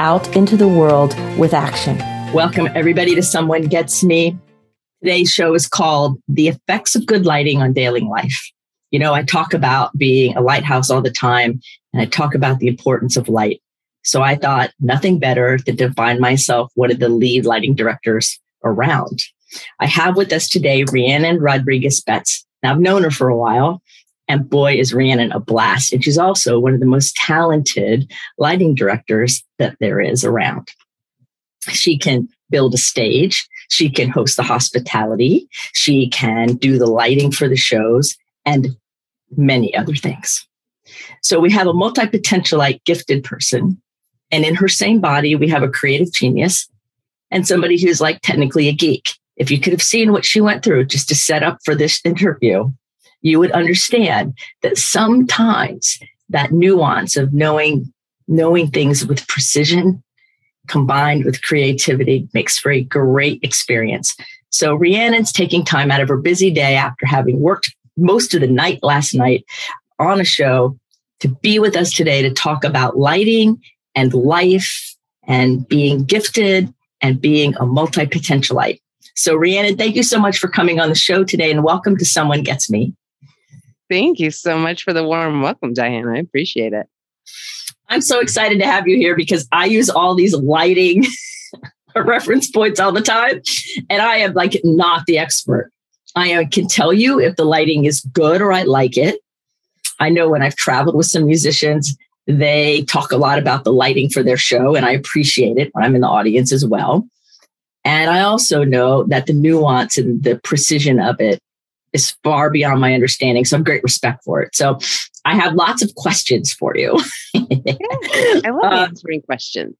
out into the world with action. Welcome, everybody, to Someone Gets Me. Today's show is called The Effects of Good Lighting on Daily Life. You know, I talk about being a lighthouse all the time, and I talk about the importance of light. So I thought nothing better than to find myself one of the lead lighting directors around. I have with us today Rhiannon Rodriguez Betts. Now, I've known her for a while, and boy, is Rhiannon a blast. And she's also one of the most talented lighting directors that there is around. She can build a stage, she can host the hospitality, she can do the lighting for the shows, and many other things. So we have a multi potentialite gifted person. And in her same body, we have a creative genius and somebody who's like technically a geek. If you could have seen what she went through just to set up for this interview, you would understand that sometimes that nuance of knowing knowing things with precision combined with creativity makes for a great experience. So Rhiannon's taking time out of her busy day after having worked most of the night last night on a show to be with us today to talk about lighting and life and being gifted and being a multi-potentialite. So Rhiannon, thank you so much for coming on the show today and welcome to Someone Gets Me. Thank you so much for the warm welcome, Diane. I appreciate it. I'm so excited to have you here because I use all these lighting reference points all the time and I am like not the expert. I uh, can tell you if the lighting is good or I like it. I know when I've traveled with some musicians, they talk a lot about the lighting for their show, and I appreciate it when I'm in the audience as well. And I also know that the nuance and the precision of it is far beyond my understanding. So I'm great respect for it. So I have lots of questions for you. yeah, I love uh, answering questions.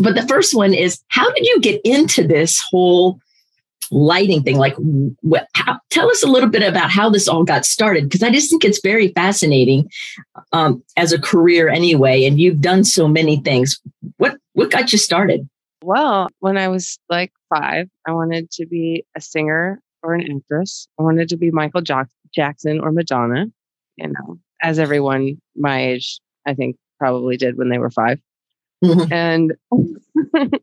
But the first one is how did you get into this whole lighting thing? Like, what, how, tell us a little bit about how this all got started, because I just think it's very fascinating um, as a career anyway. And you've done so many things. What what got you started? Well, when I was like five, I wanted to be a singer or an actress. I wanted to be Michael Jackson or Madonna, you know, as everyone my age, I think, probably did when they were 5 mm-hmm. And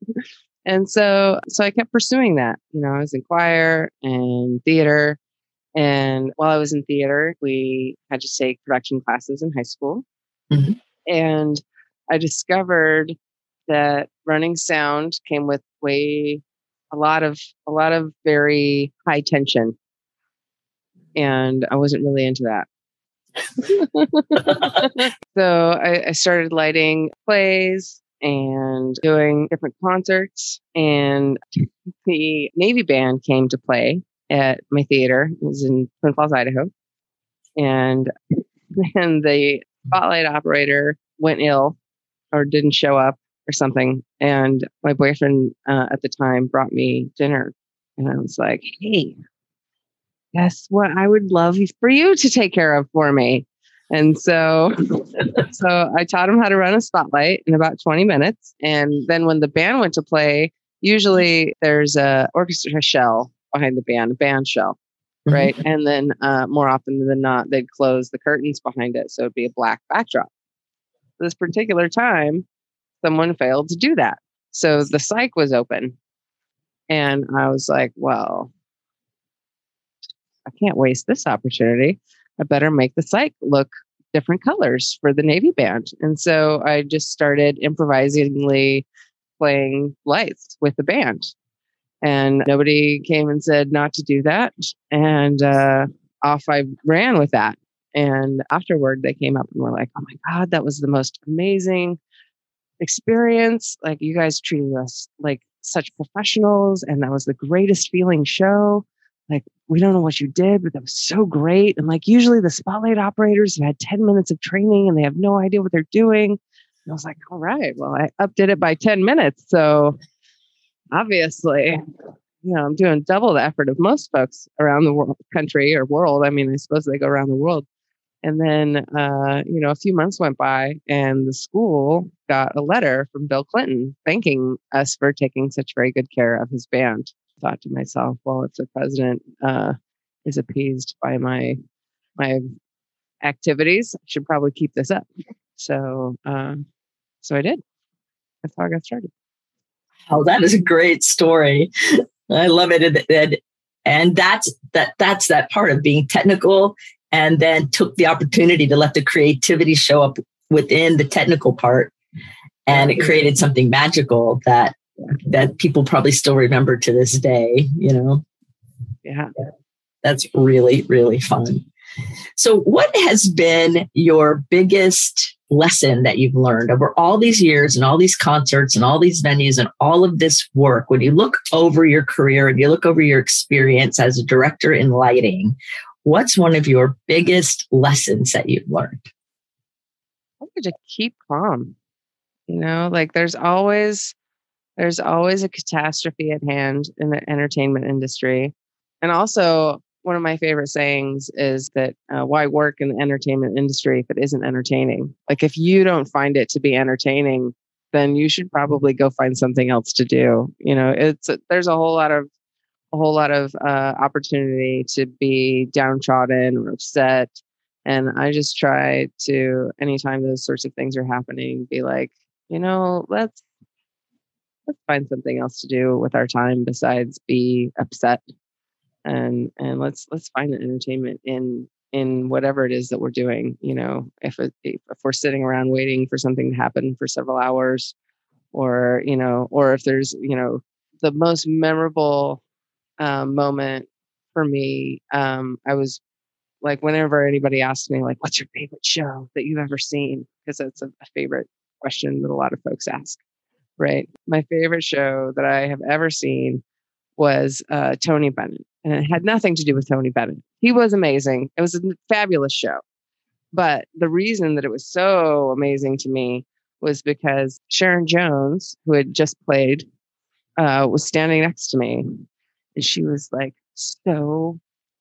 and so so I kept pursuing that. You know, I was in choir and theater. And while I was in theater, we had to take production classes in high school. Mm-hmm. And I discovered that running sound came with way a lot of a lot of very high tension. And i wasn't really into that. So I, I, started lighting plays and doing different concerts and the navy band came to play at my theater. It was in twin falls idaho. And and the spotlight operator went ill or didn't show up or something. And my boyfriend uh, at the time brought me dinner. And I was like, hey, guess what? I would love for you to take care of for me. And so, so I taught him how to run a spotlight in about 20 minutes. And then when the band went to play, usually there's a orchestra shell behind the band, a band shell, mm-hmm. right? Mm-hmm. And then uh, more often than not, they'd close the curtains behind it, so it'd be a black backdrop. This particular time, someone failed to do that. So the cyc was open. And I was like, well, I can't waste this opportunity. I better make the cyc look different colors for the Navy band. And so I just started improvisingly playing lights with the band. And nobody came and said not to do that. And uh, off I ran with that. And afterward, they came up and were like, oh my God, that was the most amazing experience. Like you guys treated us like such professionals, and that was the greatest feeling show. Like, we don't know what you did, but that was so great. And like, usually the spotlight operators have had 10 minutes of training and they have no idea what they're doing. And I was like, all right, well, I updid it by 10 minutes. So obviously, you know, I'm doing double the effort of most folks around the world, country or world. I mean, I suppose they go around the world. And then, uh, you know, a few months went by and the school got a letter from Bill Clinton thanking us for taking such very good care of his band. I thought to myself, well, if the president uh, is appeased by my my activities, I should probably keep this up. So, uh, so I did. That's how I got started. Oh, that is a great story. I love it. And, and, and that's that that's that part of being technical and then took the opportunity to let the creativity show up within the technical part. And it created something magical that that people probably still remember to this day you know? Yeah. That's really really fun. So what has been your biggest lesson that you've learned over all these years and all these concerts and all these venues and all of this work? When you look over your career and you look over your experience as a director in lighting what's one of your biggest lessons that you've learned? I want to keep calm. You know, like there's always there's always a catastrophe at hand in the entertainment industry. And also, one of my favorite sayings is that uh, why work in the entertainment industry if it isn't entertaining? Like, if you don't find it to be entertaining, then you should probably go find something else to do. You know, it's there's a whole lot of a whole lot of uh, opportunity to be downtrodden or upset. And I just try to, anytime those sorts of things are happening, be like, you know, let's let's find something else to do with our time besides be upset, and and let's let's find the entertainment in in whatever it is that we're doing. You know, if it, if we're sitting around waiting for something to happen for several hours, or you know, or if there's you know the most memorable um, moment for me. Um, I was like, whenever anybody asks me, like, what's your favorite show that you've ever seen? Because that's a, a favorite question that a lot of folks ask, right? My favorite show that I have ever seen was uh, Tony Bennett. And it had nothing to do with Tony Bennett. He was amazing. It was a fabulous show. But the reason that it was so amazing to me was because Sharon Jones, who had just played, uh, was standing next to me and she was like so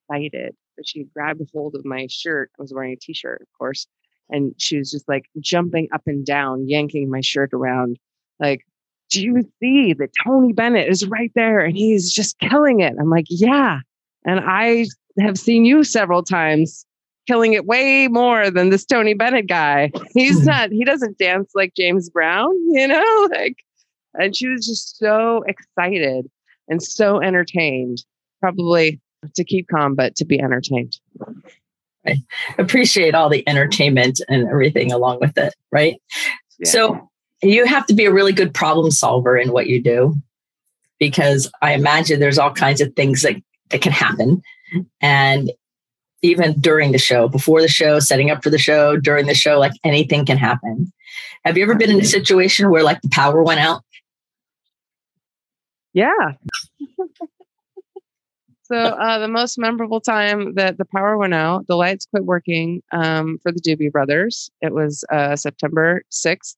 excited that she grabbed a hold of my shirt. I was wearing a t-shirt, of course. And she was just like jumping up and down, yanking my shirt around. Like, do you see that Tony Bennett is right there and he's just killing it? I'm like, yeah. And I have seen you several times killing it way more than this Tony Bennett guy. He's not, he doesn't dance like James Brown, you know? Like, and she was just so excited and so entertained, probably to keep calm, but to be entertained. I appreciate all the entertainment and everything along with it, right? Yeah. So you have to be a really good problem solver in what you do because I imagine there's all kinds of things that, that can happen. And even during the show, before the show, setting up for the show, during the show, like anything can happen. Have you ever been in a situation where like the power went out yeah. so uh, the most memorable time that the power went out, the lights quit working um, for the Doobie Brothers. It was uh, September 6th,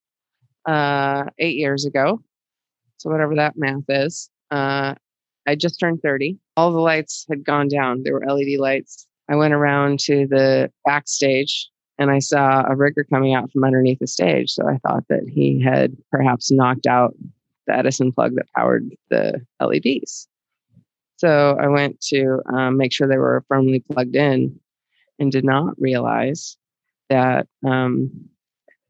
uh, eight years ago. So whatever that math is. Uh, I just turned 30. All the lights had gone down. There were LED lights. I went around to the backstage and I saw a rigger coming out from underneath the stage. So I thought that he had perhaps knocked out the Edison plug that powered the LEDs. So I went to um, make sure they were firmly plugged in and did not realize that um,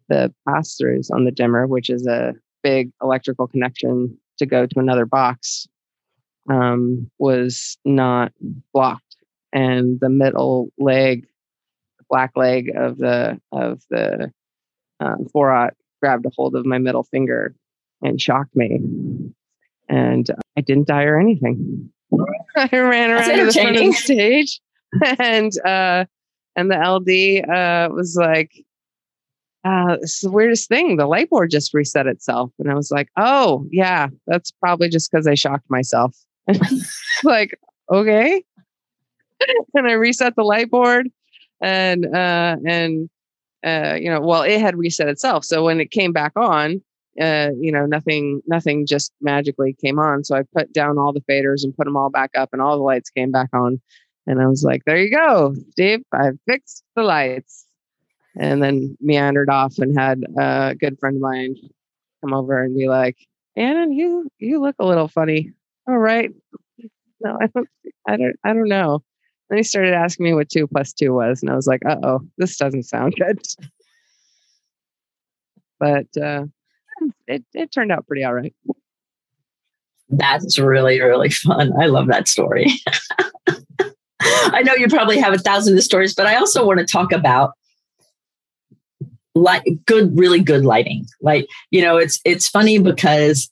the pass throughs on the dimmer, which is a big electrical connection to go to another box, um, was not blocked. And the middle leg, the black leg of the of the um, 4-aught grabbed a hold of my middle finger and shocked me. And I didn't die or anything. I ran around to the front of the stage, and uh, and the LD uh, was like, uh, "It's the weirdest thing. The light board just reset itself." And I was like, "Oh yeah, that's probably just because I shocked myself." like, okay. and I reset the light board, and uh, and uh, you know, well, it had reset itself. So when it came back on, uh, you know, nothing, nothing just magically came on. So I put down all the faders and put them all back up, and all the lights came back on. And I was like, "There you go, Steve. I fixed the lights." And then meandered off and had a good friend of mine come over and be like, "Anna, you you look a little funny." All right. No, I don't. I don't. I don't know. Then he started asking me what two plus two was, and I was like, "Uh oh, this doesn't sound good." But uh, it it turned out pretty all right. That's really really fun. I love that story. I know you probably have a thousand of stories, but I also want to talk about like good, really good lighting. Like you know, it's it's funny because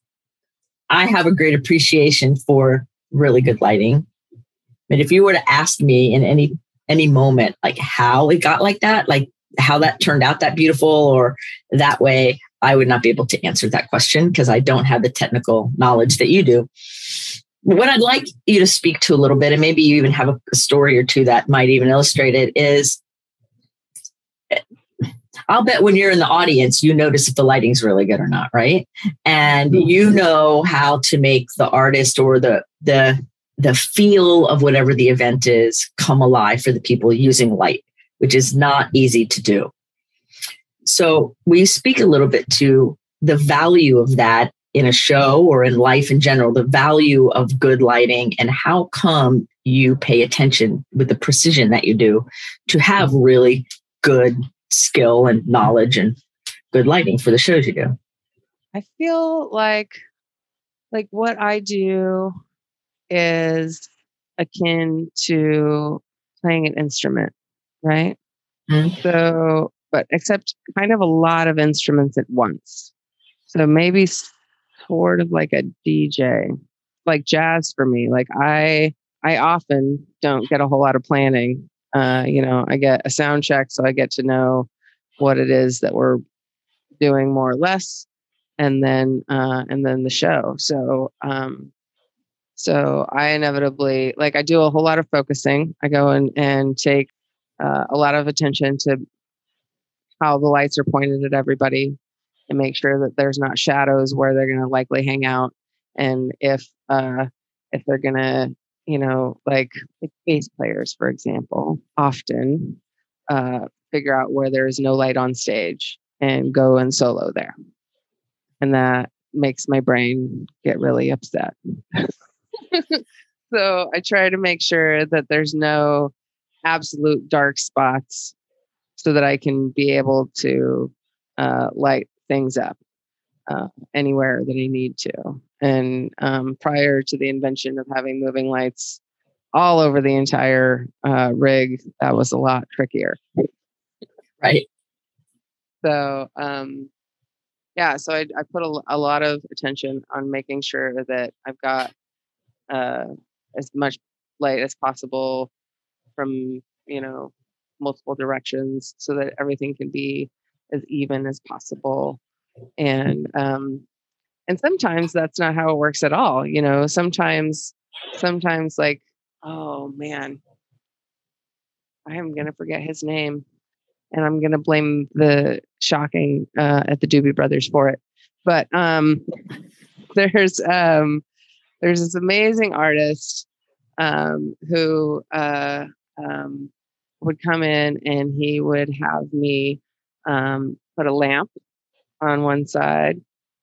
I have a great appreciation for really good lighting. But if you were to ask me in any any moment like how it got like that, like how that turned out that beautiful or that way, I would not be able to answer that question because I don't have the technical knowledge that you do. What I'd like you to speak to a little bit, and maybe you even have a, story or two that might even illustrate it, is eh, I'll bet when you're in the audience, you notice if the lighting's really good or not, right? And you know how to make the artist or the the the feel of whatever the event is come alive for the people using light, which is not easy to do. So we speak a little bit to the value of that in a show or in life in general, the value of good lighting and how come you pay attention with the precision that you do to have really good skill and knowledge and good lighting for the shows you do. I feel like like what I do is akin to playing an instrument, right? Mm-hmm. So, but except kind of a lot of instruments at once. So maybe sort of like a DJ, like jazz for me. Like I, I often don't get a whole lot of planning. Uh, you know, I get a sound check, so I get to know what it is that we're doing more or less, and then uh, and then the show. So um, so I inevitably, like, I do a whole lot of focusing. I go in and take uh, a lot of attention to how the lights are pointed at everybody and make sure that there's not shadows where they're going to likely hang out. And if, uh, if they're going to, you know, like, like bass players, for example, often uh, figure out where there is no light on stage and go and solo there. And that makes my brain get really upset. so I try to make sure that there's no absolute dark spots so that I can be able to uh, light things up uh, anywhere that I need to. And um, prior to the invention of having moving lights all over the entire uh, rig, that was a lot trickier. Right. So, um, yeah, so I, I put a, a, lot of attention on making sure that I've got uh, as much light as possible from you know multiple directions so that everything can be as even as possible. And um and sometimes that's not how it works at all you know? Sometimes sometimes like oh man. I am to forget his name and i'm to blame the shocking uh at the doobie brothers for it. But um there's um there's this amazing artist um, who uh, um, would come in and he would have me um, put a lamp on one side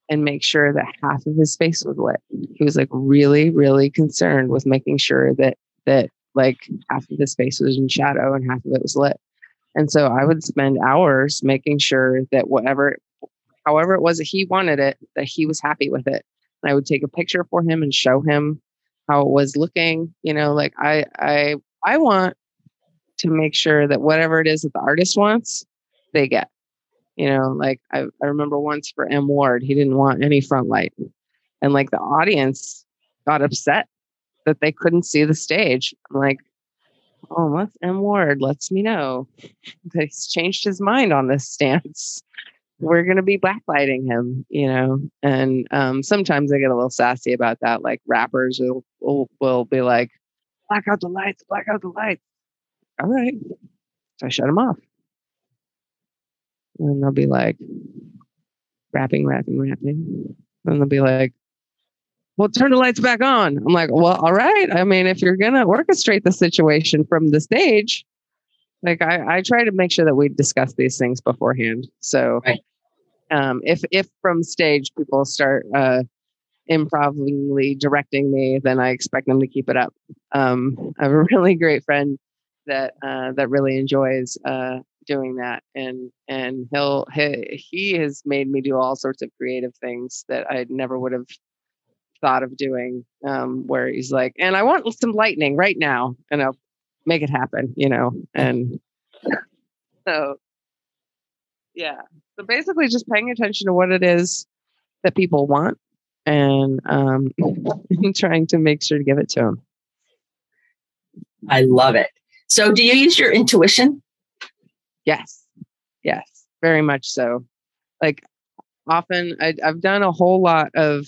and make sure that half of his face was lit. He was like really, really concerned with making sure that that like half of his face was in shadow and half of it was lit. And so I would spend hours making sure that whatever, however it was that he wanted it, that he was happy with it. And I would take a picture for him and show him how it was looking. You know, like I I I want to make sure that whatever it is that the artist wants, they get. You know, like I, I remember once for M Ward, he didn't want any front light. And like the audience got upset that they couldn't see the stage. I'm like, oh, what's M Ward lets me know that he's changed his mind on this stance we're going to be backlighting him, you know. And um, sometimes I get a little sassy about that. Like rappers will, will, will be like, black out the lights, black out the lights. All right. So I shut them off. And they'll be like, rapping, rapping, rapping. And they'll be like, well, turn the lights back on. I'm like, well, all right. I mean, if you're going to orchestrate the situation from the stage, like I, I try to make sure that we discuss these things beforehand. So right. um, if, if from stage people start uh, improvingly directing me, then I expect them to keep it up. Um, I have a really great friend that, uh, that really enjoys uh, doing that and and he'll he, he has made me do all sorts of creative things that i never would have thought of doing um, where he's like, and I want some lightning right now, and I'll make it happen, you know. And so, yeah. So basically, just paying attention to what it is that people want and um, trying to make sure to give it to them. I love it. So, do you use your intuition? Yes. Yes, very much so. Like often I, have done a whole lot of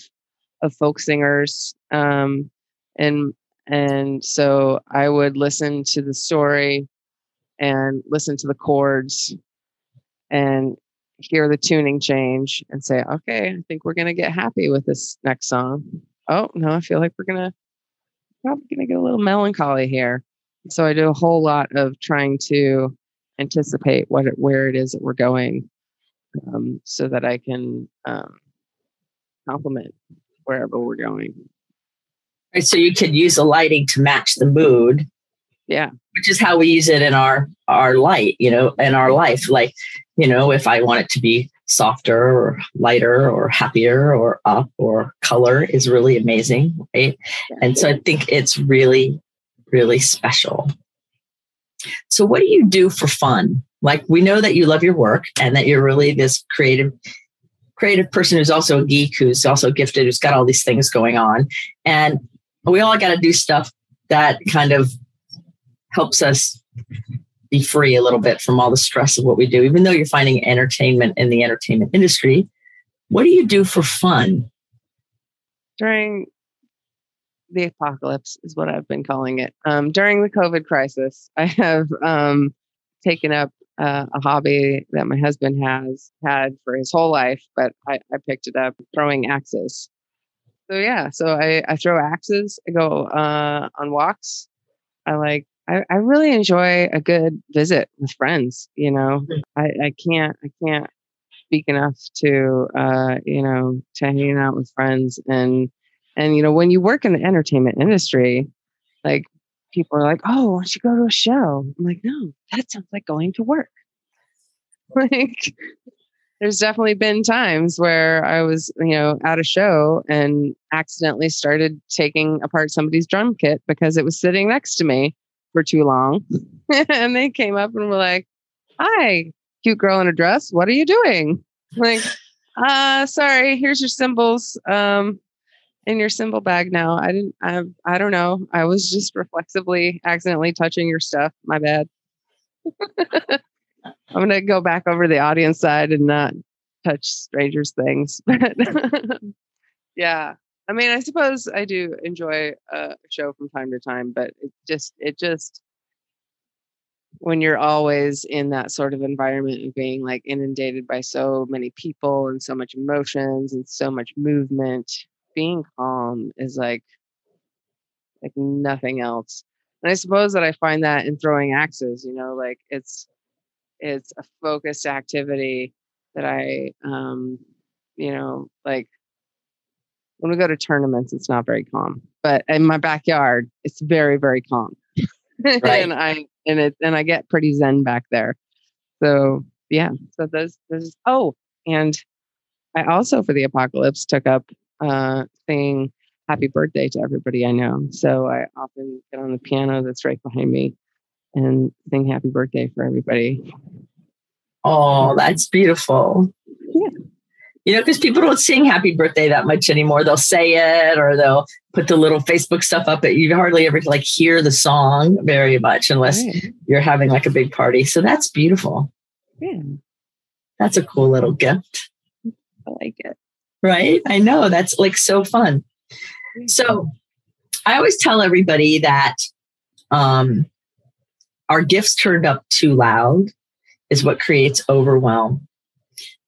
of folk singers um, and and so i would listen to the story and listen to the chords and hear the tuning change and say okay i think we're going to get happy with this next song oh no i feel like we're going to probably going to get a little melancholy here so i do a whole lot of trying to anticipate what it, where it is that we're going um, so that i can um, complement wherever we're going. Right, so you can use the lighting to match the mood. Yeah. Which is how we use it in our our light, you know, in our life. Like, you know, if I want it to be softer or lighter or happier or up or color is really amazing, right? And so I think it's really, really special. So what do you do for fun? Like we know that you love your work and that you're really this creative creative person who's also a geek, who's also gifted, who's got all these things going on. And we all got to do stuff that kind of helps us be free a little bit from all the stress of what we do, even though you're finding entertainment in the entertainment industry. What do you do for fun? During the apocalypse, is what I've been calling it. Um, during the COVID crisis, I have um, taken up uh, a hobby that my husband has had for his whole life, but I, I picked it up throwing axes. So yeah, so I, I throw axes. I go uh, on walks. I like. I, I really enjoy a good visit with friends. You know, mm-hmm. I, I can't I can't speak enough to uh, you know to hanging out with friends and and you know when you work in the entertainment industry, like people are like, "Oh, why don't you go to a show?" I'm like, "No, that sounds like going to work." like, there's definitely been times where I was, you know, at a show and accidentally started taking apart somebody's drum kit because it was sitting next to me for too long, and they came up and were like, "Hi, cute girl in a dress. What are you doing?" like, uh, sorry. Here's your cymbals. Um, in your symbol bag now. I didn't I I don't know. I was just reflexively accidentally touching your stuff. My bad. I'm gonna go back over the audience side and not touch strangers' things. But yeah. I mean, I suppose I do enjoy a show from time to time, but it just it just when you're always in that sort of environment of being like inundated by so many people and so much emotions and so much movement being calm is like like nothing else. And I suppose that I find that in throwing axes, you know, like it's it's a focused activity that I um you know, like when we go to tournaments it's not very calm. But in my backyard, it's very, very calm. Right. and I and it and I get pretty zen back there. So yeah. So those those oh, and I also for the apocalypse took up uh, singing happy birthday to everybody I know. So I often get on the piano that's right behind me and sing happy birthday for everybody. Oh, that's beautiful. Yeah. You know, because people don't sing happy birthday that much anymore. They'll say it or they'll put the little Facebook stuff up, but you hardly ever like hear the song very much unless right. you're having like a big party. So that's beautiful. Yeah. That's a cool little gift. I like it right? I know that's like so fun. So I always tell everybody that um, our gifts turned up too loud is what creates overwhelm.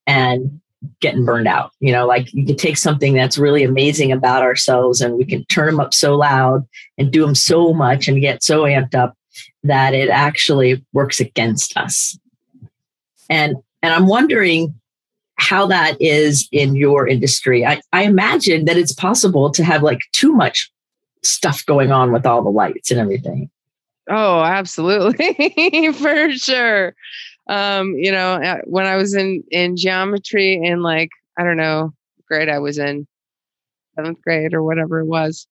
And getting burned out. You know, like you can take something that's really amazing about ourselves and we can turn them up so loud and do them so much and get so amped up that it actually works against us. And and I'm wondering how that is in your industry. I, I imagine that it's possible to have like too much stuff going on with all the lights and everything. Oh, absolutely. For sure. Um, you know, uh, when I was in in geometry in like I don't know grade I was in, seventh grade or whatever it was,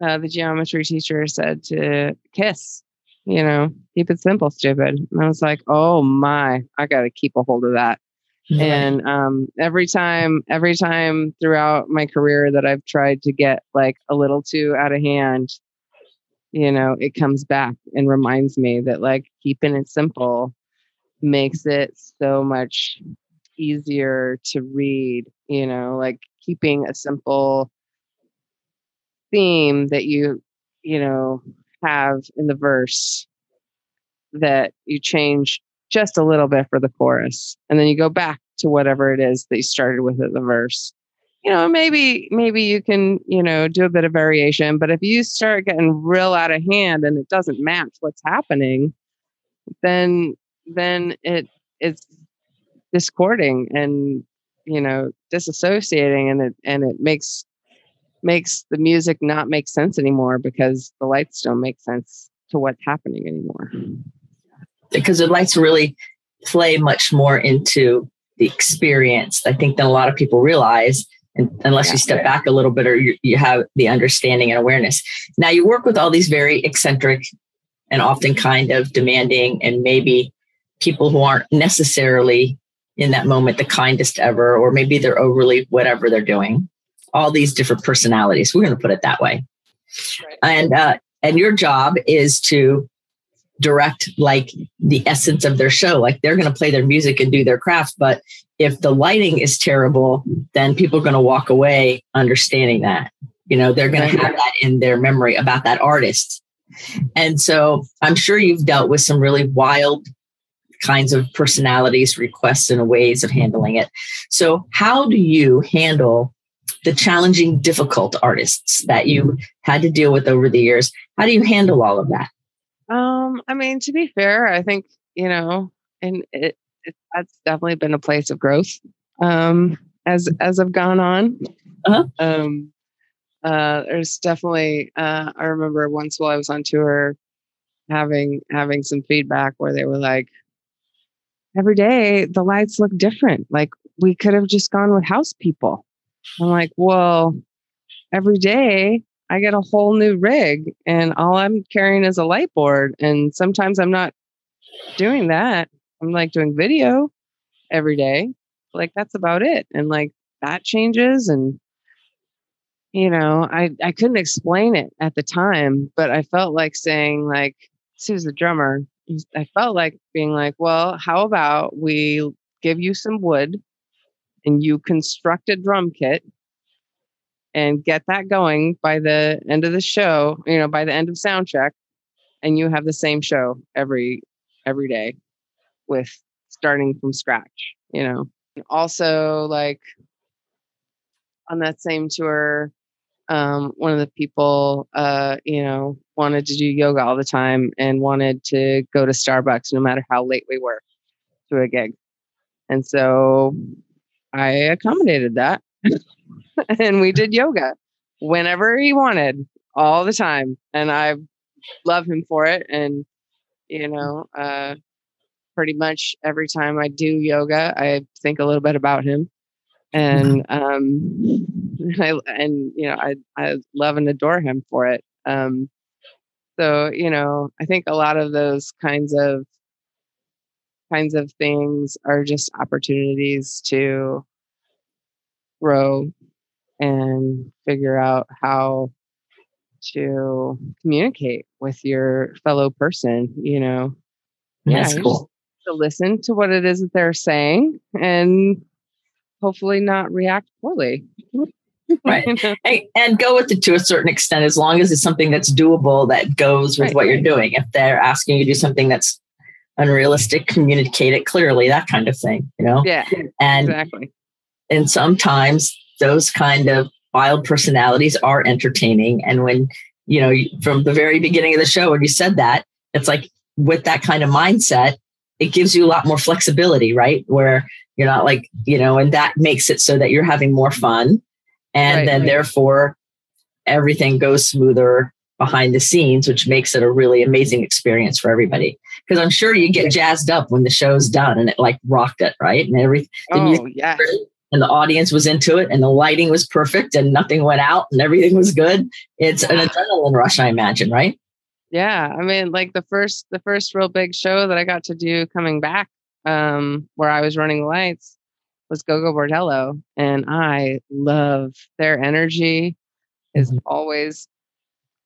uh, the geometry teacher said to kiss, you know, keep it simple, stupid. And I was like, oh my, I got to keep a hold of that. And um, every time, every time throughout my career that I've tried to get like a little too out of hand, you know, it comes back and reminds me that like keeping it simple makes it so much easier to read, you know, like keeping a simple theme that you, you know, have in the verse that you change just a little bit for the chorus and then you go back to whatever it is that you started with at the verse. You know maybe maybe you can you know do a bit of variation but if you start getting real out of hand and it doesn't match what's happening then then it it's discording and you know disassociating and it and it makes makes the music not make sense anymore because the lights don't make sense to what's happening anymore because the lights really play much more into the experience i think than a lot of people realize and unless yeah. you step back a little bit or you, you have the understanding and awareness now you work with all these very eccentric and often kind of demanding and maybe people who aren't necessarily in that moment the kindest ever, or maybe they're overly whatever they're doing. All these different personalities. We're going to put it that way. Right. And uh, and your job is to direct like the essence of their show. Like they're going to play their music and do their craft, but if the lighting is terrible, then people are going to walk away understanding that. You know, they're going to have that in their memory about that artist. And so I'm sure you've dealt with some really wild kinds of personalities, requests, and ways of handling it. So, how do you handle the challenging, difficult artists that you had to deal with over the years? How do you handle all of that? Um, I mean, to be fair, I think you know, and it, it that's definitely been a place of growth um, as as I've gone on. Uh-huh. Um, uh, there's definitely. Uh, I remember once while I was on tour, having having some feedback where they were like, every day the lights look different. Like we could have just gone with house people. I'm like, well, every day I get a whole new rig and all I'm carrying is a light board. And sometimes I'm not doing that. I'm like doing video every day. Like that's about it. And like that changes and you know, I, I couldn't explain it at the time, but I felt like saying like, she was the drummer. I felt like being like, well, how about we give you some wood and you construct a drum kit and get that going by the end of the show, you know, by the end of sound check, and you have the same show every every day with starting from scratch, you know. Also like on that same tour, um, one of the people, uh, you know, wanted to do yoga all the time and wanted to go to Starbucks no matter how late we were to a gig. And so I accommodated that and we did yoga whenever he wanted all the time. And I love him for it. And, you know, uh, pretty much every time I do yoga, I think a little bit about him and um, I and you know I I love and adore him for it. Um, so you know I think a lot of those kinds of kinds of things are just opportunities to grow and figure out how to communicate with your fellow person you know yeah, cool. to listen to what it is that they're saying and hopefully not react poorly. right. and go with it to a certain extent as long as it's something that's doable that goes with right. what you're doing. If they're asking you to do something that's unrealistic, communicate it clearly, that kind of thing, you know? Yeah. And exactly. And sometimes those kind of wild personalities are entertaining. And when, you know, from the very beginning of the show, when you said that, it's like with that kind of mindset, it gives you a lot more flexibility, right? Where you're not like, you know, and that makes it so that you're having more fun. And right, then right. therefore everything goes smoother behind the scenes, which makes it a really amazing experience for everybody. Because I'm sure you get jazzed up when the show's done and it like rocked it, right? And every oh, yeah. And the audience was into it and the lighting was perfect and nothing went out and everything was good. It's an adrenaline rush, I imagine, right? Yeah. I mean, like the first the first real big show that I got to do coming back, um, where I was running the lights was Gogol Bordello. And I love their energy is mm-hmm. always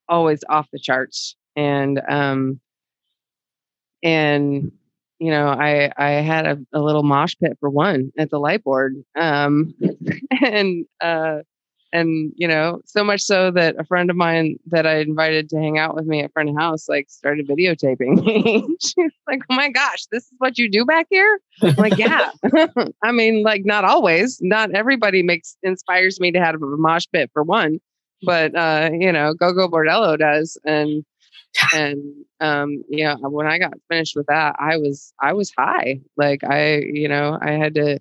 always off the charts and um and you know i i had a, a little mosh pit for one at the light board um and uh and you know so much so that a friend of mine that i invited to hang out with me at of house like started videotaping me. She's like oh my gosh this is what you do back here? I'm like yeah. I mean like not always. Not everybody makes inspires me to have a mosh pit for one but uh, you know, Gogol Bordello does, and and um, you know, when I got finished with that, I was I was high. Like I, you know, I had to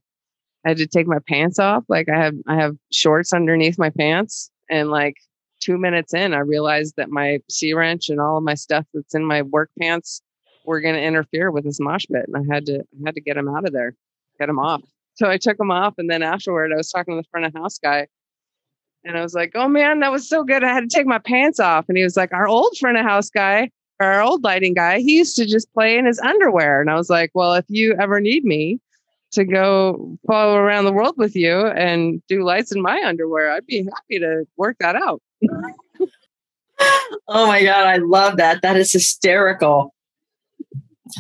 I had to take my pants off. Like I have I have shorts underneath my pants, and like two minutes in, I realized that my C wrench and all of my stuff that's in my work pants were going to interfere with this mosh pit, and I had to I had to get them out of there, get them off. So I took them off, and then afterward, I was talking to the front of house guy and I was like, oh man, that was so good. I had to take my pants off. And he was like, our old front of house guy, our old lighting guy, he used to just play in his underwear. And I was like, well, if you ever need me to go follow around the world with you and do lights in my underwear, I'd be happy to work that out. oh my God, I love that. That is hysterical.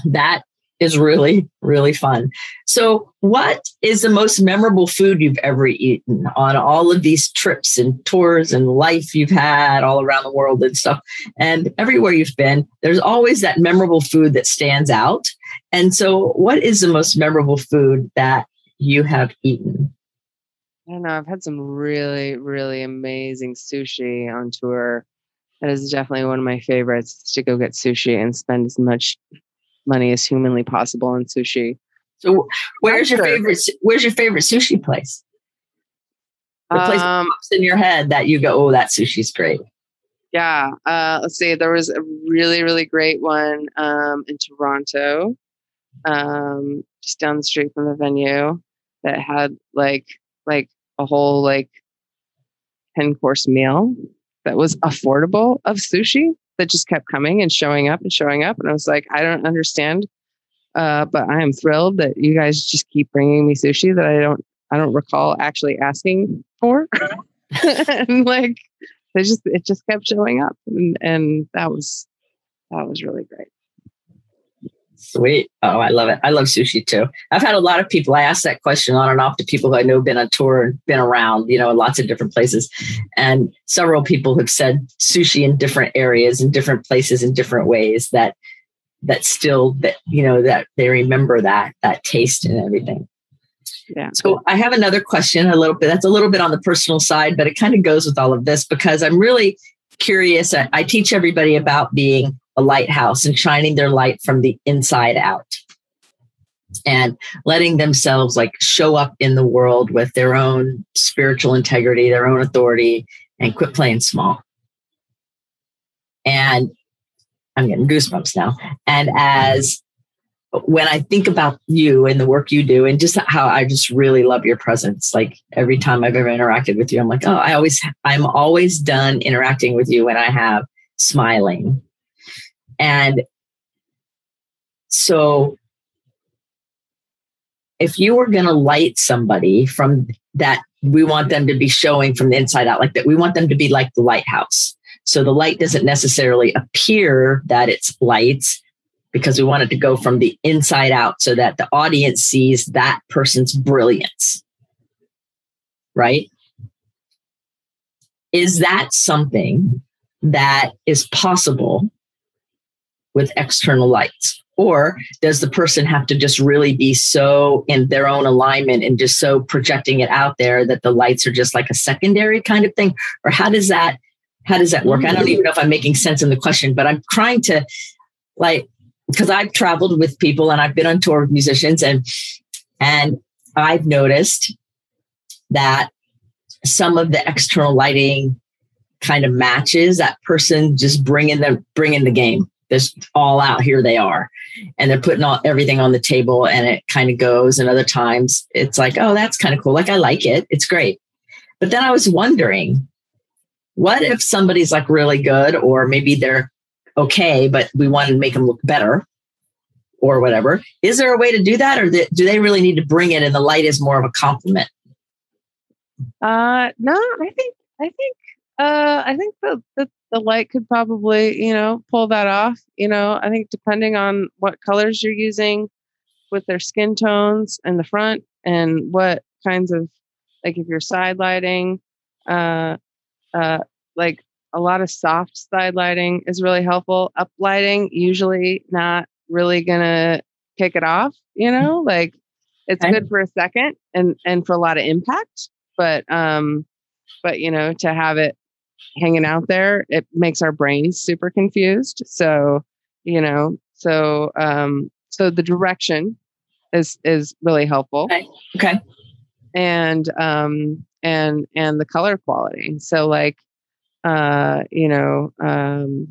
That is really, really fun. So, what is the most memorable food you've ever eaten on all of these trips and tours and life you've had all around the world and stuff? And everywhere you've been, there's always that memorable food that stands out. And so, what is the most memorable food that you have eaten? I don't know. I've had some really, really amazing sushi on tour. That is definitely one of my favorites to go get sushi and spend as much money as humanly possible on sushi. So where's your favorite where's your favorite sushi place? The place um, pops in your head that you go, oh, that sushi's great. Yeah. Uh, let's see. There was a really, really great one um, in Toronto, um, just down the street from the venue that had like like a whole like 10 course meal that was affordable of sushi that just kept coming and showing up and showing up. And I was like, I don't understand. Uh, but I am thrilled that you guys just keep bringing me sushi that I don't, I don't recall actually asking for. and like, it just, it just kept showing up. And, and that was, that was really great. Sweet. Oh, I love it. I love sushi too. I've had a lot of people, I ask that question on and off to people who I know been on tour and been around, you know, in lots of different places. And several people have said sushi in different areas, in different places, in different ways that that still that you know that they remember that that taste and everything. Yeah. So I have another question a little bit that's a little bit on the personal side, but it kind of goes with all of this because I'm really curious. I, I teach everybody about being a lighthouse and shining their light from the inside out and letting themselves like show up in the world with their own spiritual integrity, their own authority, and quit playing small. And I'm getting goosebumps now. And as when I think about you and the work you do, and just how I just really love your presence. Like every time I've ever interacted with you, I'm like, oh, I always, I'm always done interacting with you when I have smiling and so if you were going to light somebody from that, we want them to be showing from the inside out, like that, we want them to be like the lighthouse. So the light doesn't necessarily appear that it's lights because we want it to go from the inside out so that the audience sees that person's brilliance. Right? Is that something that is possible with external lights? Or does the person have to just really be so in their own alignment and just so projecting it out there that the lights are just like a secondary kind of thing? Or how does that how does that work? I don't even know if I'm making sense in the question, but I'm trying to like because I've traveled with people and I've been on tour with musicians and and I've noticed that some of the external lighting kind of matches that person just bringing the bringing the game just all out here they are. And they're putting all everything on the table and it kind of goes. And other times it's like oh that's kind of cool. Like i like it. It's great. But then i was wondering what if somebody's like really good or maybe they're okay but we want to make them look better or whatever. Is there a way to do that or do they really need to bring it and the light is more of a compliment? Uh no i think i think uh i think the, the the light could probably you know pull that off you know? I think depending on what colors you're using with their skin tones in the front and what kinds of like if you're side lighting uh uh like a lot of soft side lighting is really helpful. Up lighting usually not really gonna kick it off you know? Like it's okay. good for a second and and for a lot of impact but um but you know to have it hanging out there it makes our brains super confused so you know so um so the direction is is really helpful okay, okay. and um and and the color quality so like uh you know um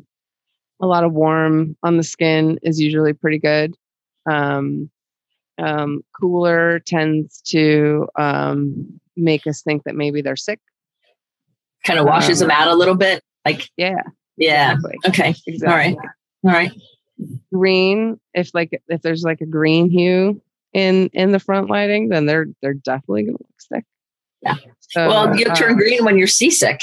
a lot of warm on the skin is usually pretty good um um cooler tends to um make us think that maybe they're sick. Kind of washes um, them out a little bit. Like, yeah. Yeah. Exactly. Okay. Exactly. All right. All right. Green, if like if there's like a green hue in in the front lighting, then they're they're definitely gonna look sick. Yeah. So, well, you uh, turn green when you're seasick.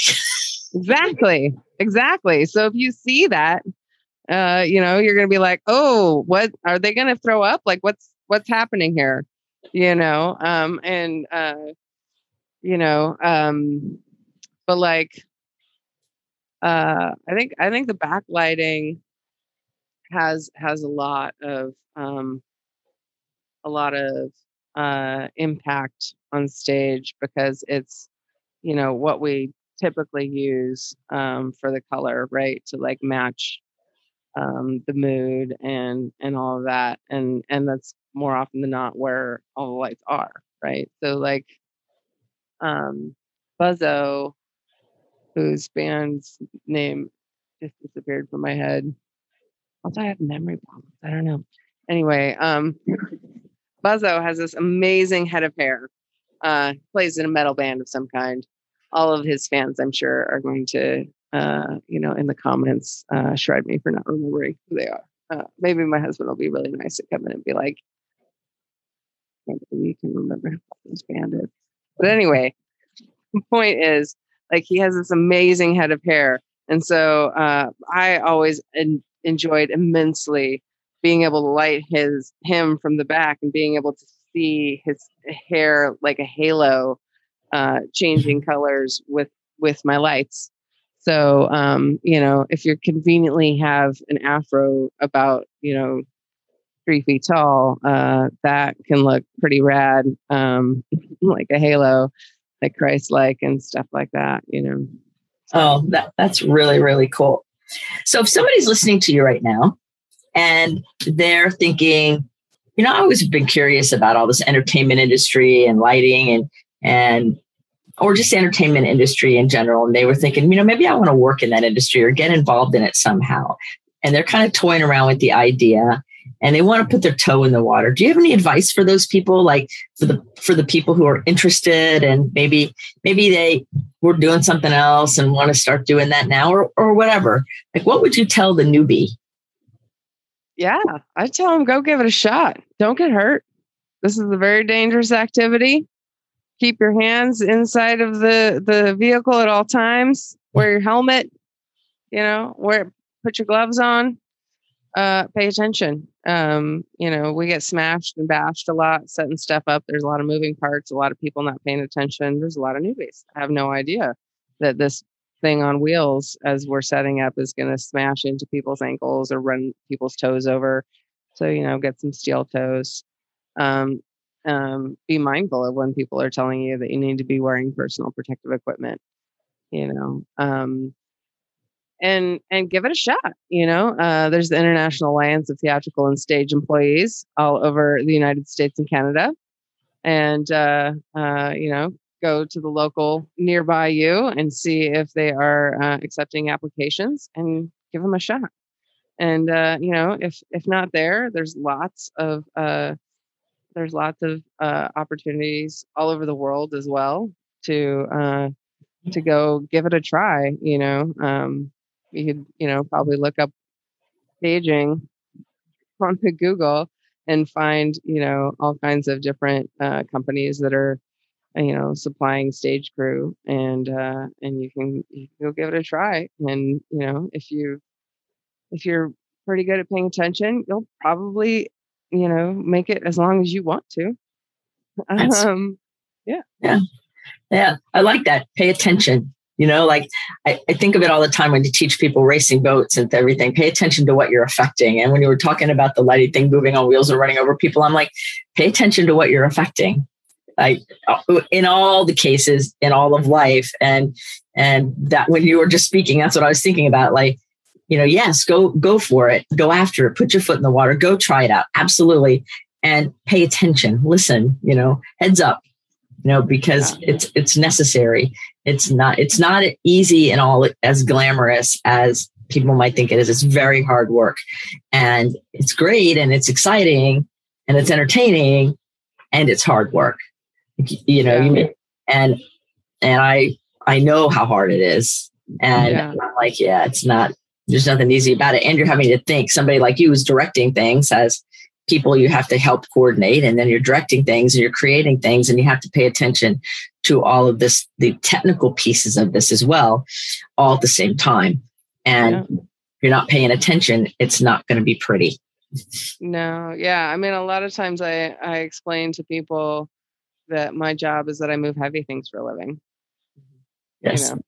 exactly. Exactly. So if you see that, uh, you know, you're gonna be like, oh, what are they gonna throw up? Like what's what's happening here? You know, um, and uh you know um but like uh i think i think the backlighting has has a lot of um a lot of uh impact on stage because it's you know what we typically use um for the color right to like match um the mood and and all of that and and that's more often than not where all the lights are right? So like um, Buzzo, whose band's name just disappeared from my head. Also, I have memory problems. I don't know. Anyway, um, Buzzo has this amazing head of hair. Uh, plays in a metal band of some kind. All of his fans, I'm sure, are going to, uh, you know, in the comments, uh, shred me for not remembering who they are. Uh, maybe my husband will be really nice to come in and be like, "You can remember who this band is." But anyway, the point is like he has this amazing head of hair. And so uh, I always en- enjoyed immensely being able to light his him from the back and being able to see his hair like a halo uh, changing colors with with my lights. So um, you know, if you conveniently have an afro about you know three feet tall, uh, that can look pretty rad, um, like a halo, like Christ like and stuff like that, you know. Oh, that, that's really, really cool. So if somebody's listening to you right now and they're thinking, you know, I always been curious about all this entertainment industry and lighting and and or just entertainment industry in general. And they were thinking, you know, maybe I want to work in that industry or get involved in it somehow. And they're kind of toying around with the idea and they want to put their toe in the water. Do you have any advice for those people, like for the for the people who are interested and maybe maybe they were doing something else and want to start doing that now or or whatever? Like, what would you tell the newbie? Yeah, I tell them go give it a shot. Don't get hurt. This is a very dangerous activity. Keep your hands inside of the the vehicle at all times. Wear your helmet. You know, wear put your gloves on uh, pay attention. Um, you know, we get smashed and bashed a lot, setting stuff up. There's a lot of moving parts, a lot of people not paying attention. There's a lot of newbies. I have no idea that this thing on wheels as we're setting up is going to smash into people's ankles or run people's toes over. So, you know, get some steel toes. Um, um, be mindful of when people are telling you that you need to be wearing personal protective equipment, you know, um, and and give it a shot. You know, uh, there's the International Alliance of Theatrical and Stage Employees all over the United States and Canada, and uh, uh, you know, go to the local nearby you and see if they are uh, accepting applications and give them a shot. And uh, you know, if if not there, there's lots of uh, there's lots of opportunities all over the world as well to to go give it a try. You know, um, you could you know probably look up staging on the Google and find you know all kinds of different uh, companies that are you know supplying stage crew and uh and you can you can go give it a try and you know if you if you're pretty good at paying attention you'll probably you know make it as long as you want to um yeah Yeah. Yeah. I like that. Pay attention. You know, like I, I think of it all the time when you teach people racing boats and everything. Pay attention to what you're affecting. And when you were talking about the lighting thing moving on wheels and running over people, I'm like, pay attention to what you're affecting. Like uh, in all the cases in all of life. And and that when you were just speaking, that's what I was thinking about. Like, you know, yes, go go for it, go after it, put your foot in the water, go try it out. Absolutely. And pay attention, listen, you know, heads up, you know, because Yeah. it's it's necessary. It's not it's not easy and all as glamorous as people might think it is. It's very hard work. And it's great and it's exciting and it's entertaining and it's hard work. You know, you Yeah. mean- and and I I know how hard it is. And Yeah. I'm like, yeah, it's not there's nothing easy about it. And you're having to think somebody like you who's directing things as people you have to help coordinate and then you're directing things and you're creating things and you have to pay attention to all of this the technical pieces of this as well all at the same time. And Yeah. if you're not paying attention it's not going to be pretty. No yeah i mean a lot of times i i explain to people that my job is that i move heavy things for a living. Yes. you know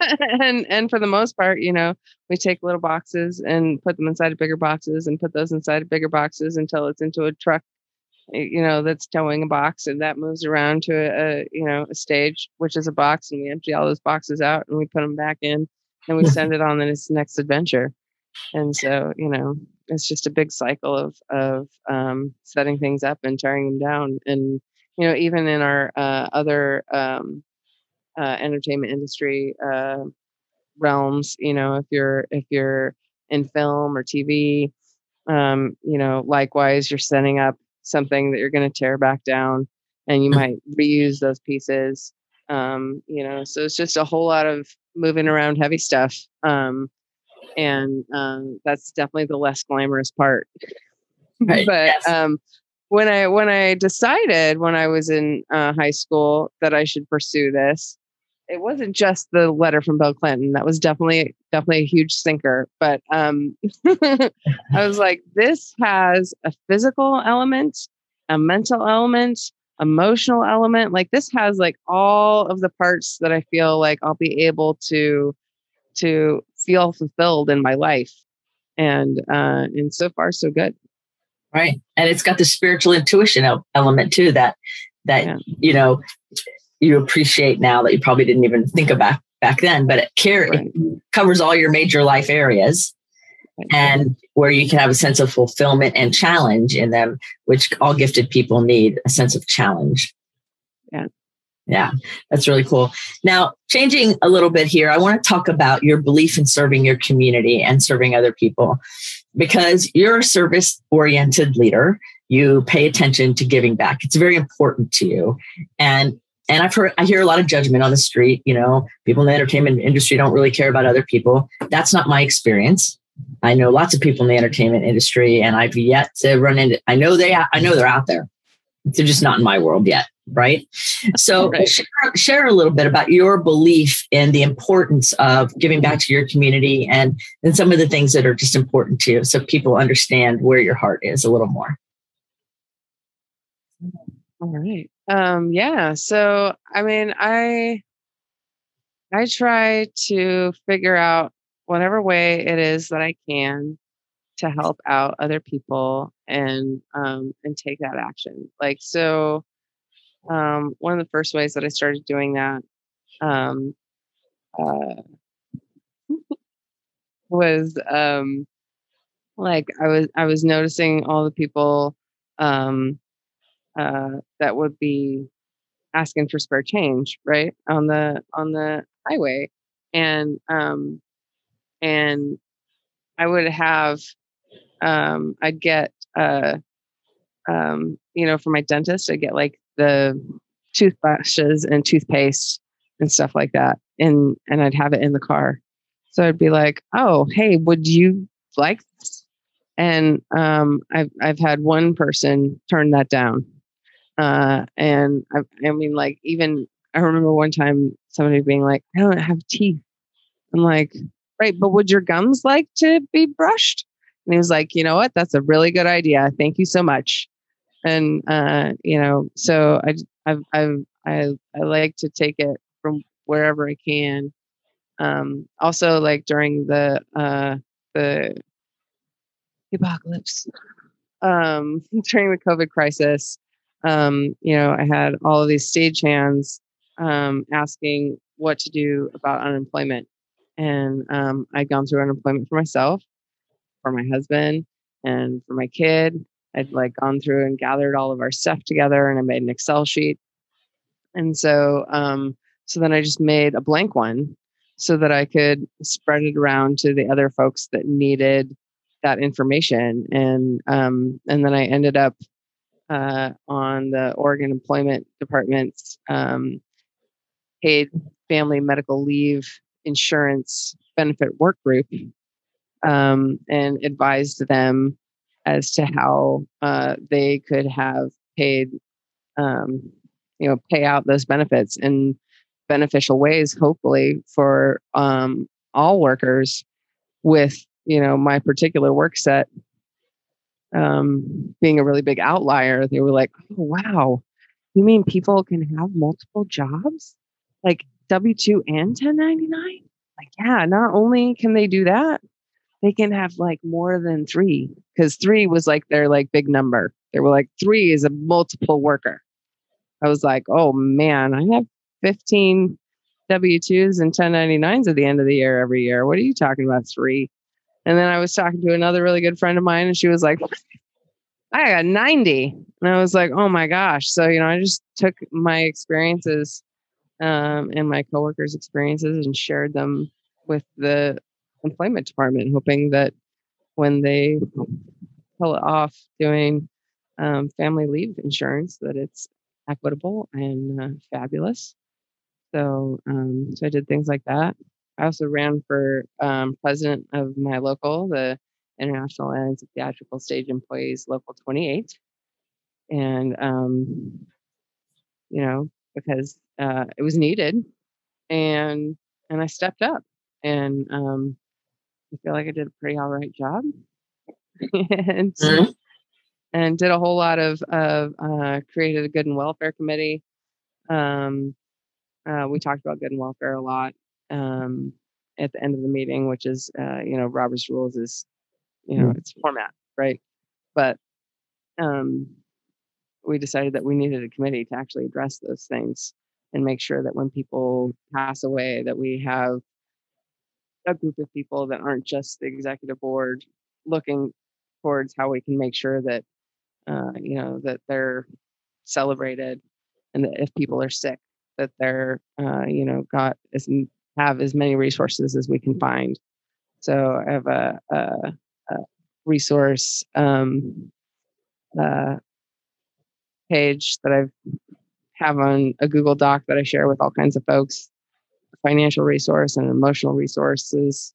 and and for the most part you know we take little boxes and put them inside of bigger boxes and put those inside of bigger boxes until it's into a truck you know that's towing a box and that moves around to a, a you know a stage which is a box and we empty all those boxes out and we put them back in and we send it on to its next adventure. And so you know it's just a big cycle of of um, setting things up and tearing them down. And you know even in our uh, other um, uh, entertainment industry uh, realms you know if you're if you're in film or tv um, you know likewise you're setting up something that you're going to tear back down and you Mm. might reuse those pieces um, you know so it's just a whole lot of moving around heavy stuff um, and um, that's definitely the less glamorous part Right, but yes. um, when I when I decided when I was in uh, high school that I should pursue this, it wasn't just the letter from Bill Clinton. That was definitely definitely a huge sinker. But um, I was like, this has a physical element, a mental element, emotional element. Like this has like all of the parts that I feel like I'll be able to to feel fulfilled in my life. And uh, and so far so good. right and it's got the spiritual intuition element too that that Yeah. you know you appreciate now that you probably didn't even think about back then but it, care, Right. it covers all your major life areas and where you can have a sense of fulfillment and challenge in them which all gifted people need a sense of challenge. Yeah. yeah that's really cool. Now changing a little bit here i want to talk about your belief in serving your community and serving other people. Because you're a service oriented leader you pay attention to giving back. It's very important to you. And and i've heard i hear a lot of judgment on the street you know people in the entertainment industry don't really care about other people. That's not my experience. I know lots of people in the entertainment industry and i've yet to run into i know they i know they're out there. They're just not in my world yet right? So Right. share, share a little bit about your belief in the importance of giving back to your community and and some of the things that are just important to you so people understand where your heart is a little more. All right. Um, yeah. So, I mean, I, I try to figure out whatever way it is that I can to help out other people and um, and take that action. Like so, um, one of the first ways that I started doing that um, uh, was um, like I was I was noticing all the people um, uh, that would be asking for spare change right on the on the highway. And um and i would have um i'd get uh um you know for my dentist i'd get like the toothbrushes and toothpaste and stuff like that and and i'd have it in the car. So i'd be like oh hey would you like this? And um i've i've had one person turn that down uh, and I, I mean, like, even I remember one time somebody being like, I don't have teeth. I'm like, right, but would your gums like to be brushed? And he was like, you know what? That's a really good idea. Thank you so much. And, uh, you know, so I, I've, I've, I, I like to take it from wherever I can. Um, also like during the, uh, the apocalypse, um, during the COVID crisis, um, you know, I had all of these stagehands um, asking what to do about unemployment. And um, I'd gone through unemployment for myself, for my husband, and for my kid. I'd like gone through and gathered all of our stuff together and I made an Excel sheet. And so, um, so then I just made a blank one so that I could spread it around to the other folks that needed that information. And, um, and then I ended up uh, on the Oregon Employment Department's um, paid family medical leave insurance benefit work group um, and advised them as to how uh, they could have paid, um, you know, pay out those benefits in beneficial ways, hopefully for um, all workers with, you know, my particular work set um, being a really big outlier, they were like, oh, wow, you mean people can have multiple jobs? Like W 2 and 1099? Like, yeah, not only can they do that, they can have like more than three because three was like their like big number. They were like, three is a multiple worker. I was like, oh man, I have 15 W 2s and 1099s at the end of the year every year. What are you talking about? Three. And then I was talking to another really good friend of mine, and she was like, I got 90. And I was like, oh my gosh. So, you know, I just took my experiences um, and my coworkers' experiences and shared them with the employment department, hoping that when they pull it off doing um, family leave insurance, that it's equitable and uh, fabulous. So, um, so I did things like that. I also ran for um, president of my local, the International Alliance of Theatrical Stage Employees Local 28. And, um, you know, because uh, it was needed and and I stepped up and um, I feel like I did a pretty all right job and mm-hmm. and did a whole lot of of uh, created a good and welfare committee. Um, uh, we talked about good and welfare a lot um, at the end of the meeting, which is, uh, you know, Robert's rules is, you know, mm. it's format, right? But um, we decided that we needed a committee to actually address those things and make sure that when people pass away, that we have a group of people that aren't just the executive board looking towards how we can make sure that, uh, you know, that they're celebrated and that if people are sick, that they're, uh, you know, got as have as many resources as we can find. So I have a, a, a resource um, uh, page that I have on a Google Doc that I share with all kinds of folks, financial resource and emotional resources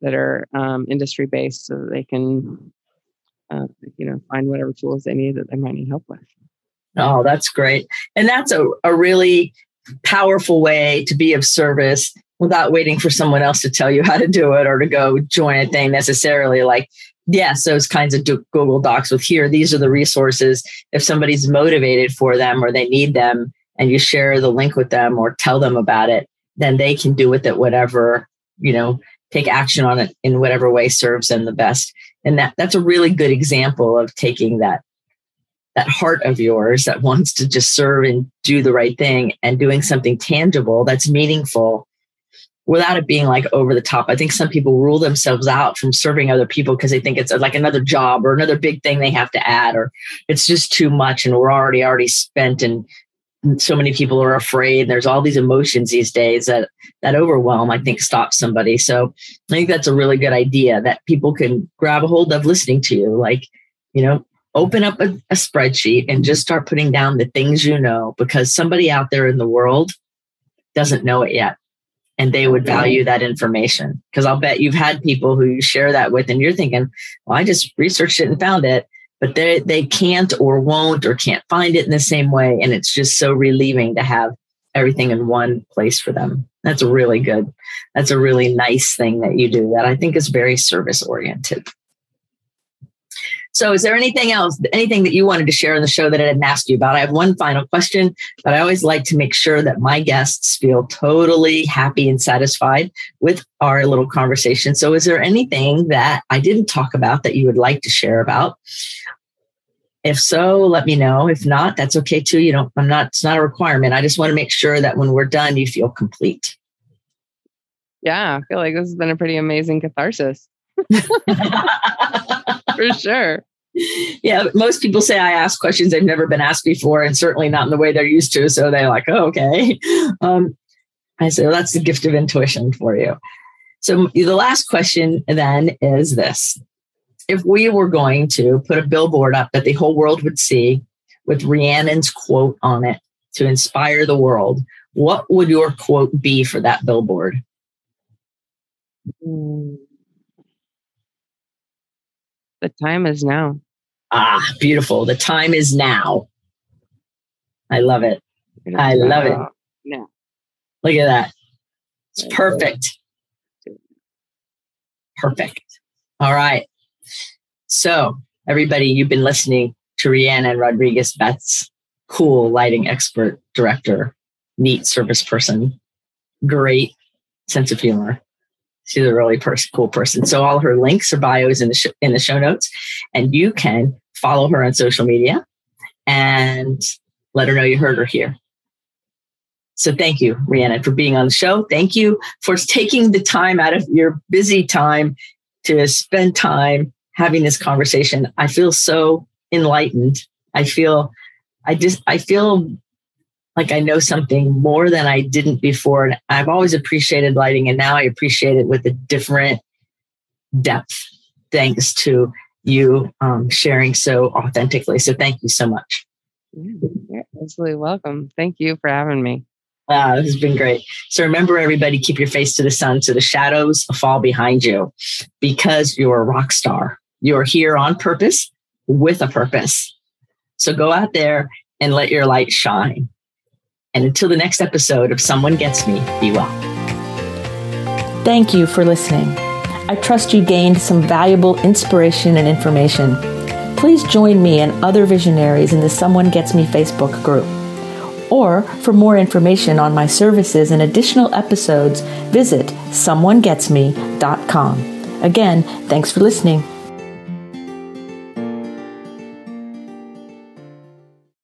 that are um, industry based, so they can, uh, you know, find whatever tools they need that they might need help with. Oh, that's great, and that's a, a really powerful way to be of service without waiting for someone else to tell you how to do it or to go join a thing necessarily. Like, yes, those kinds of Google Docs with here, these are the resources. If somebody's motivated for them or they need them and you share the link with them or tell them about it, then they can do with it whatever, you know, take action on it in whatever way serves them the best. And that that's a really good example of taking that that heart of yours that wants to just serve and do the right thing and doing something tangible that's meaningful without it being like over the top. I think some people rule themselves out from serving other people because they think it's uh, like another job or another big thing they have to add, or it's just too much and we're already already spent and so many people are afraid. There's all these emotions these days that that overwhelm, I think, stops somebody. So I think that's a really good idea that people can grab a hold of listening to you. Like, you know, open up a, a spreadsheet and just start putting down the things you know because somebody out there in the world doesn't know it yet and they would value that information. Because I'll bet you've had people who you share that with, and you're thinking, well, I just researched it and found it, but they, they can't or won't or can't find it in the same way. And it's just so relieving to have everything in one place for them. That's really good. That's a really nice thing that you do that I think is very service oriented. So, is there anything else, anything that you wanted to share in the show that I didn't ask you about? I have one final question, but I always like to make sure that my guests feel totally happy and satisfied with our little conversation. So, is there anything that I didn't talk about that you would like to share about? If so, let me know. If not, that's okay too. You don't, I'm not, it's not a requirement. I just want to make sure that when we're done, you feel complete. Yeah, I feel like this has been a pretty amazing catharsis. For sure. Yeah, most people say I ask questions they've never been asked before, and certainly not in the way they're used to. So they're like, oh, okay. Um, I say, well, that's the gift of intuition for you. So the last question then is this If we were going to put a billboard up that the whole world would see with Rhiannon's quote on it to inspire the world, what would your quote be for that billboard? Mm. The time is now. Ah, beautiful. The time is now. I love it. I love it. Yeah. Look at that. It's perfect. Perfect. All right. So, everybody, you've been listening to Rhiannon Rodriguez Betts, cool lighting expert, director, neat service person, great sense of humor. She's a really pers- cool person. So all her links or bios in the sh- in the show notes, and you can follow her on social media and let her know you heard her here. So thank you, Rhiannon, for being on the show. Thank you for taking the time out of your busy time to spend time having this conversation. I feel so enlightened. I feel I just I feel like I know something more than I didn't before. And I've always appreciated lighting, and now I appreciate it with a different depth, thanks to you um, sharing so authentically. So thank you so much. You're absolutely welcome. Thank you for having me. Wow, this has been great. So remember, everybody, keep your face to the sun so the shadows fall behind you because you're a rock star. You're here on purpose with a purpose. So go out there and let your light shine. And until the next episode of Someone Gets Me, be well. Thank you for listening. I trust you gained some valuable inspiration and information. Please join me and other visionaries in the Someone Gets Me Facebook group. Or for more information on my services and additional episodes, visit someonegetsme.com. Again, thanks for listening.